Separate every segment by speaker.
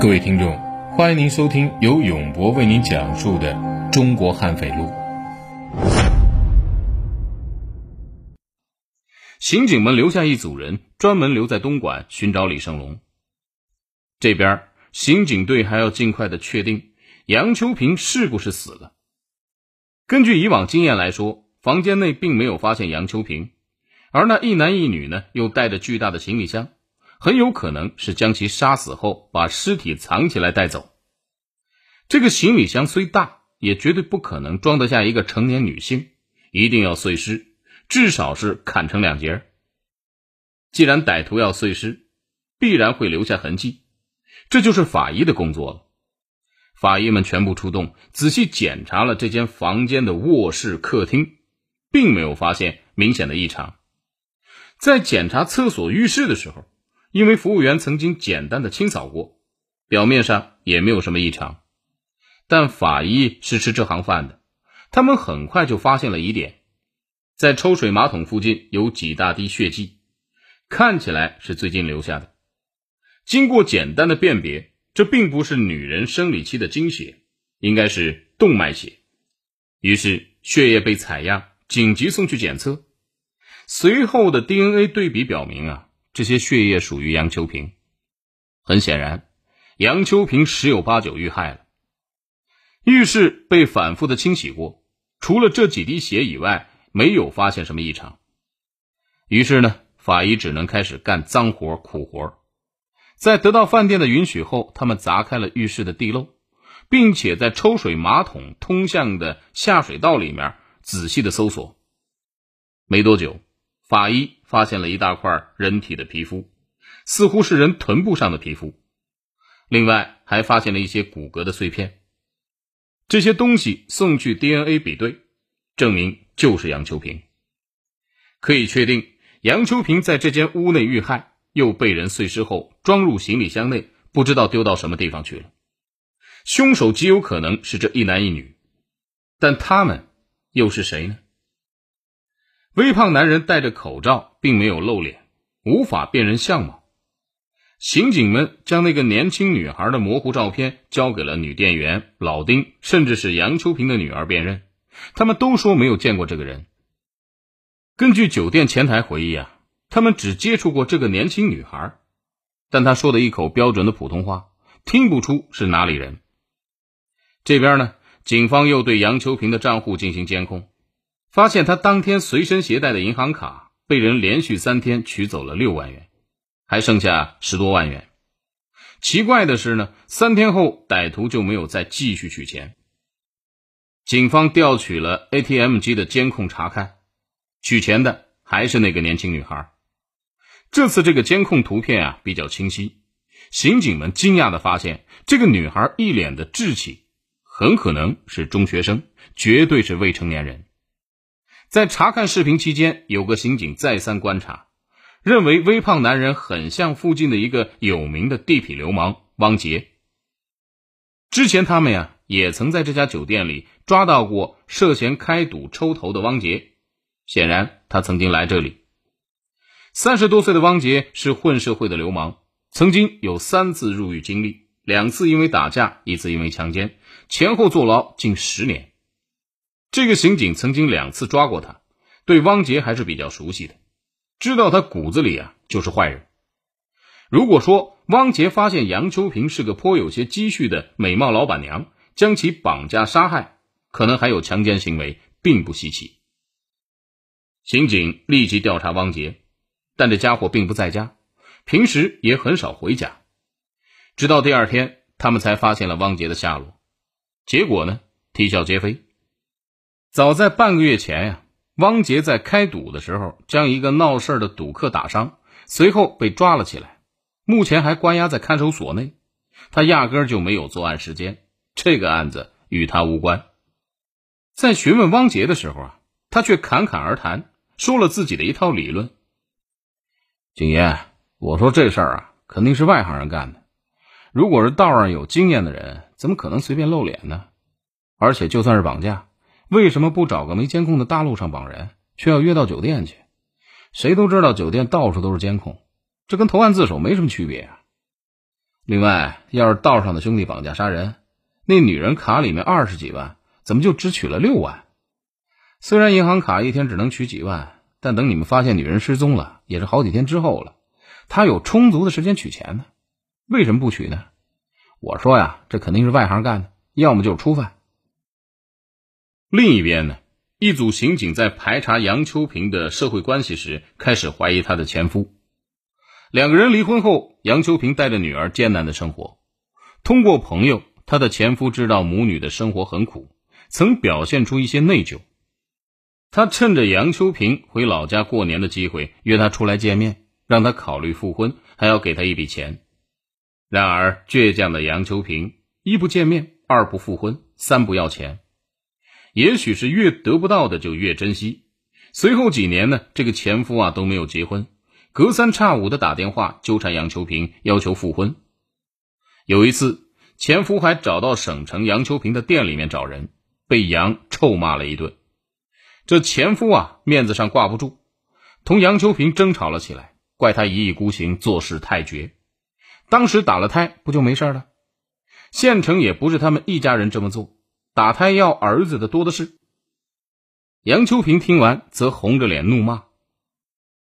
Speaker 1: 各位听众，欢迎您收听由永博为您讲述的《中国悍匪录》。
Speaker 2: 刑警们留下一组人，专门留在东莞寻找李胜龙。这边，刑警队还要尽快的确定杨秋平是不是死了。根据以往经验来说，房间内并没有发现杨秋平，而那一男一女呢，又带着巨大的行李箱。很有可能是将其杀死后，把尸体藏起来带走。这个行李箱虽大，也绝对不可能装得下一个成年女性，一定要碎尸，至少是砍成两截。既然歹徒要碎尸，必然会留下痕迹，这就是法医的工作了。法医们全部出动，仔细检查了这间房间的卧室、客厅，并没有发现明显的异常。在检查厕所、浴室的时候。因为服务员曾经简单的清扫过，表面上也没有什么异常，但法医是吃这行饭的，他们很快就发现了疑点，在抽水马桶附近有几大滴血迹，看起来是最近留下的。经过简单的辨别，这并不是女人生理期的经血，应该是动脉血。于是血液被采样，紧急送去检测，随后的 DNA 对比表明啊。这些血液属于杨秋平，很显然，杨秋平十有八九遇害了。浴室被反复的清洗过，除了这几滴血以外，没有发现什么异常。于是呢，法医只能开始干脏活苦活。在得到饭店的允许后，他们砸开了浴室的地漏，并且在抽水马桶通向的下水道里面仔细的搜索。没多久。法医发现了一大块人体的皮肤，似乎是人臀部上的皮肤。另外，还发现了一些骨骼的碎片。这些东西送去 DNA 比对，证明就是杨秋平。可以确定，杨秋平在这间屋内遇害，又被人碎尸后装入行李箱内，不知道丢到什么地方去了。凶手极有可能是这一男一女，但他们又是谁呢？微胖男人戴着口罩，并没有露脸，无法辨认相貌。刑警们将那个年轻女孩的模糊照片交给了女店员老丁，甚至是杨秋平的女儿辨认，他们都说没有见过这个人。根据酒店前台回忆啊，他们只接触过这个年轻女孩，但她说的一口标准的普通话，听不出是哪里人。这边呢，警方又对杨秋平的账户进行监控。发现他当天随身携带的银行卡被人连续三天取走了六万元，还剩下十多万元。奇怪的是呢，三天后歹徒就没有再继续取钱。警方调取了 ATM 机的监控查看，取钱的还是那个年轻女孩。这次这个监控图片啊比较清晰，刑警们惊讶的发现，这个女孩一脸的稚气，很可能是中学生，绝对是未成年人。在查看视频期间，有个刑警再三观察，认为微胖男人很像附近的一个有名的地痞流氓汪杰。之前他们呀也曾在这家酒店里抓到过涉嫌开赌抽头的汪杰，显然他曾经来这里。三十多岁的汪杰是混社会的流氓，曾经有三次入狱经历，两次因为打架，一次因为强奸，前后坐牢近十年。这个刑警曾经两次抓过他，对汪杰还是比较熟悉的，知道他骨子里啊就是坏人。如果说汪杰发现杨秋平是个颇有些积蓄的美貌老板娘，将其绑架杀害，可能还有强奸行为，并不稀奇。刑警立即调查汪杰，但这家伙并不在家，平时也很少回家。直到第二天，他们才发现了汪杰的下落，结果呢，啼笑皆非。早在半个月前呀，汪杰在开赌的时候将一个闹事的赌客打伤，随后被抓了起来，目前还关押在看守所内。他压根就没有作案时间，这个案子与他无关。在询问汪杰的时候啊，他却侃侃而谈，说了自己的一套理论。
Speaker 3: 景爷，我说这事儿啊，肯定是外行人干的。如果是道上有经验的人，怎么可能随便露脸呢？而且就算是绑架。为什么不找个没监控的大路上绑人，却要约到酒店去？谁都知道酒店到处都是监控，这跟投案自首没什么区别啊！另外，要是道上的兄弟绑架杀人，那女人卡里面二十几万，怎么就只取了六万？虽然银行卡一天只能取几万，但等你们发现女人失踪了，也是好几天之后了，他有充足的时间取钱呢。为什么不取呢？我说呀，这肯定是外行干的，要么就是初犯。
Speaker 2: 另一边呢，一组刑警在排查杨秋平的社会关系时，开始怀疑她的前夫。两个人离婚后，杨秋平带着女儿艰难的生活。通过朋友，她的前夫知道母女的生活很苦，曾表现出一些内疚。他趁着杨秋平回老家过年的机会，约她出来见面，让她考虑复婚，还要给她一笔钱。然而，倔强的杨秋平一不见面，二不复婚，三不要钱。也许是越得不到的就越珍惜。随后几年呢，这个前夫啊都没有结婚，隔三差五的打电话纠缠杨秋平，要求复婚。有一次，前夫还找到省城杨秋平的店里面找人，被杨臭骂了一顿。这前夫啊，面子上挂不住，同杨秋平争吵了起来，怪他一意孤行，做事太绝。当时打了胎，不就没事了？县城也不是他们一家人这么做，打胎要儿子的多的是。杨秋平听完，则红着脸怒骂：“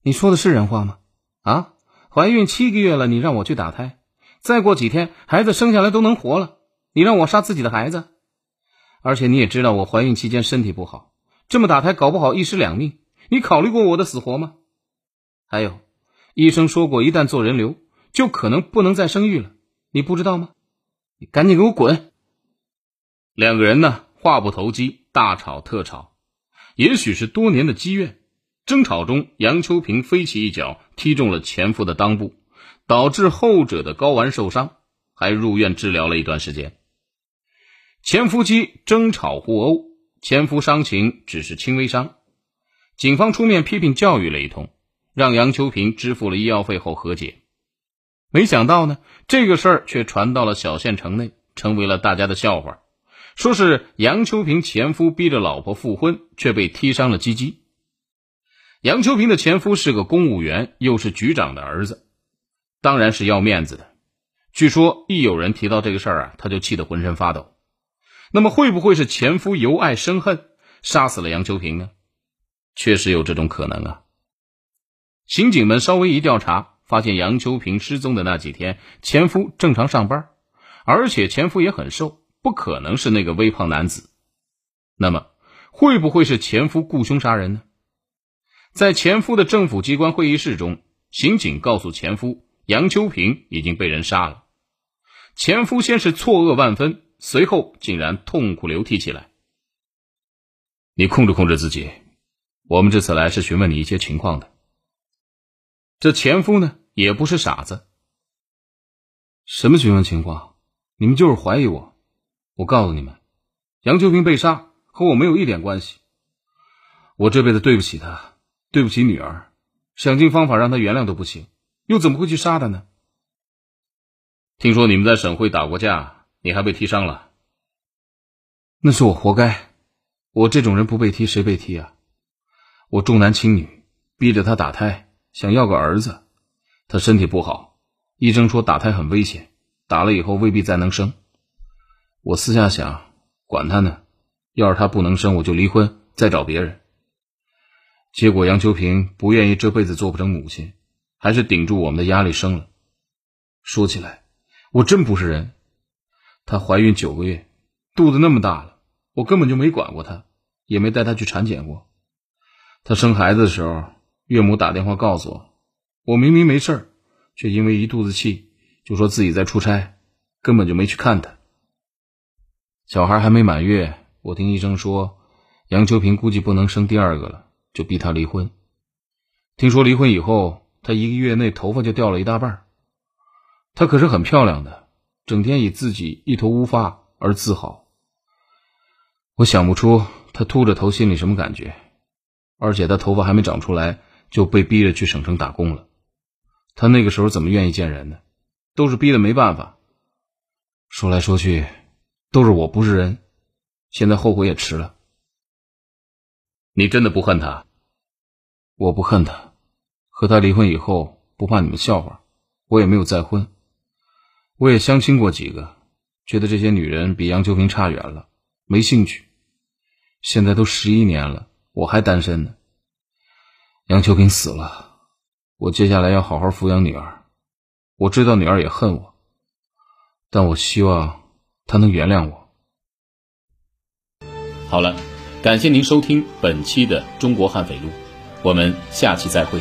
Speaker 3: 你说的是人话吗？啊，怀孕七个月了，你让我去打胎，再过几天孩子生下来都能活了，你让我杀自己的孩子？而且你也知道我怀孕期间身体不好。”这么打胎，搞不好一尸两命。你考虑过我的死活吗？还有，医生说过，一旦做人流，就可能不能再生育了。你不知道吗？你赶紧给我滚！
Speaker 2: 两个人呢，话不投机，大吵特吵。也许是多年的积怨，争吵中，杨秋平飞起一脚，踢中了前夫的裆部，导致后者的睾丸受伤，还入院治疗了一段时间。前夫妻争吵互殴。前夫伤情只是轻微伤，警方出面批评教育了一通，让杨秋平支付了医药费后和解。没想到呢，这个事儿却传到了小县城内，成为了大家的笑话。说是杨秋平前夫逼着老婆复婚，却被踢伤了鸡鸡。杨秋平的前夫是个公务员，又是局长的儿子，当然是要面子的。据说一有人提到这个事儿啊，他就气得浑身发抖。那么会不会是前夫由爱生恨，杀死了杨秋平呢？确实有这种可能啊。刑警们稍微一调查，发现杨秋平失踪的那几天，前夫正常上班，而且前夫也很瘦，不可能是那个微胖男子。那么会不会是前夫雇凶杀人呢？在前夫的政府机关会议室中，刑警告诉前夫，杨秋平已经被人杀了。前夫先是错愕万分。随后竟然痛哭流涕起来。你控制控制自己，我们这次来是询问你一些情况的。这前夫呢也不是傻子。
Speaker 3: 什么询问情况？你们就是怀疑我。我告诉你们，杨秋平被杀和我没有一点关系。我这辈子对不起他，对不起女儿，想尽方法让他原谅都不行，又怎么会去杀他呢？
Speaker 2: 听说你们在省会打过架。你还被踢伤了，
Speaker 3: 那是我活该。我这种人不被踢谁被踢啊？我重男轻女，逼着他打胎，想要个儿子。他身体不好，医生说打胎很危险，打了以后未必再能生。我私下想，管他呢，要是他不能生，我就离婚，再找别人。结果杨秋平不愿意这辈子做不成母亲，还是顶住我们的压力生了。说起来，我真不是人。她怀孕九个月，肚子那么大了，我根本就没管过她，也没带她去产检过。她生孩子的时候，岳母打电话告诉我，我明明没事儿，却因为一肚子气，就说自己在出差，根本就没去看她。小孩还没满月，我听医生说，杨秋平估计不能生第二个了，就逼她离婚。听说离婚以后，她一个月内头发就掉了一大半。她可是很漂亮的。整天以自己一头乌发而自豪，我想不出他秃着头心里什么感觉。而且他头发还没长出来就被逼着去省城打工了，他那个时候怎么愿意见人呢？都是逼的没办法。说来说去，都是我不是人，现在后悔也迟了。
Speaker 2: 你真的不恨他？
Speaker 3: 我不恨他，和他离婚以后不怕你们笑话，我也没有再婚。我也相亲过几个，觉得这些女人比杨秋萍差远了，没兴趣。现在都十一年了，我还单身呢。杨秋萍死了，我接下来要好好抚养女儿。我知道女儿也恨我，但我希望他能原谅我。
Speaker 1: 好了，感谢您收听本期的《中国悍匪录》，我们下期再会。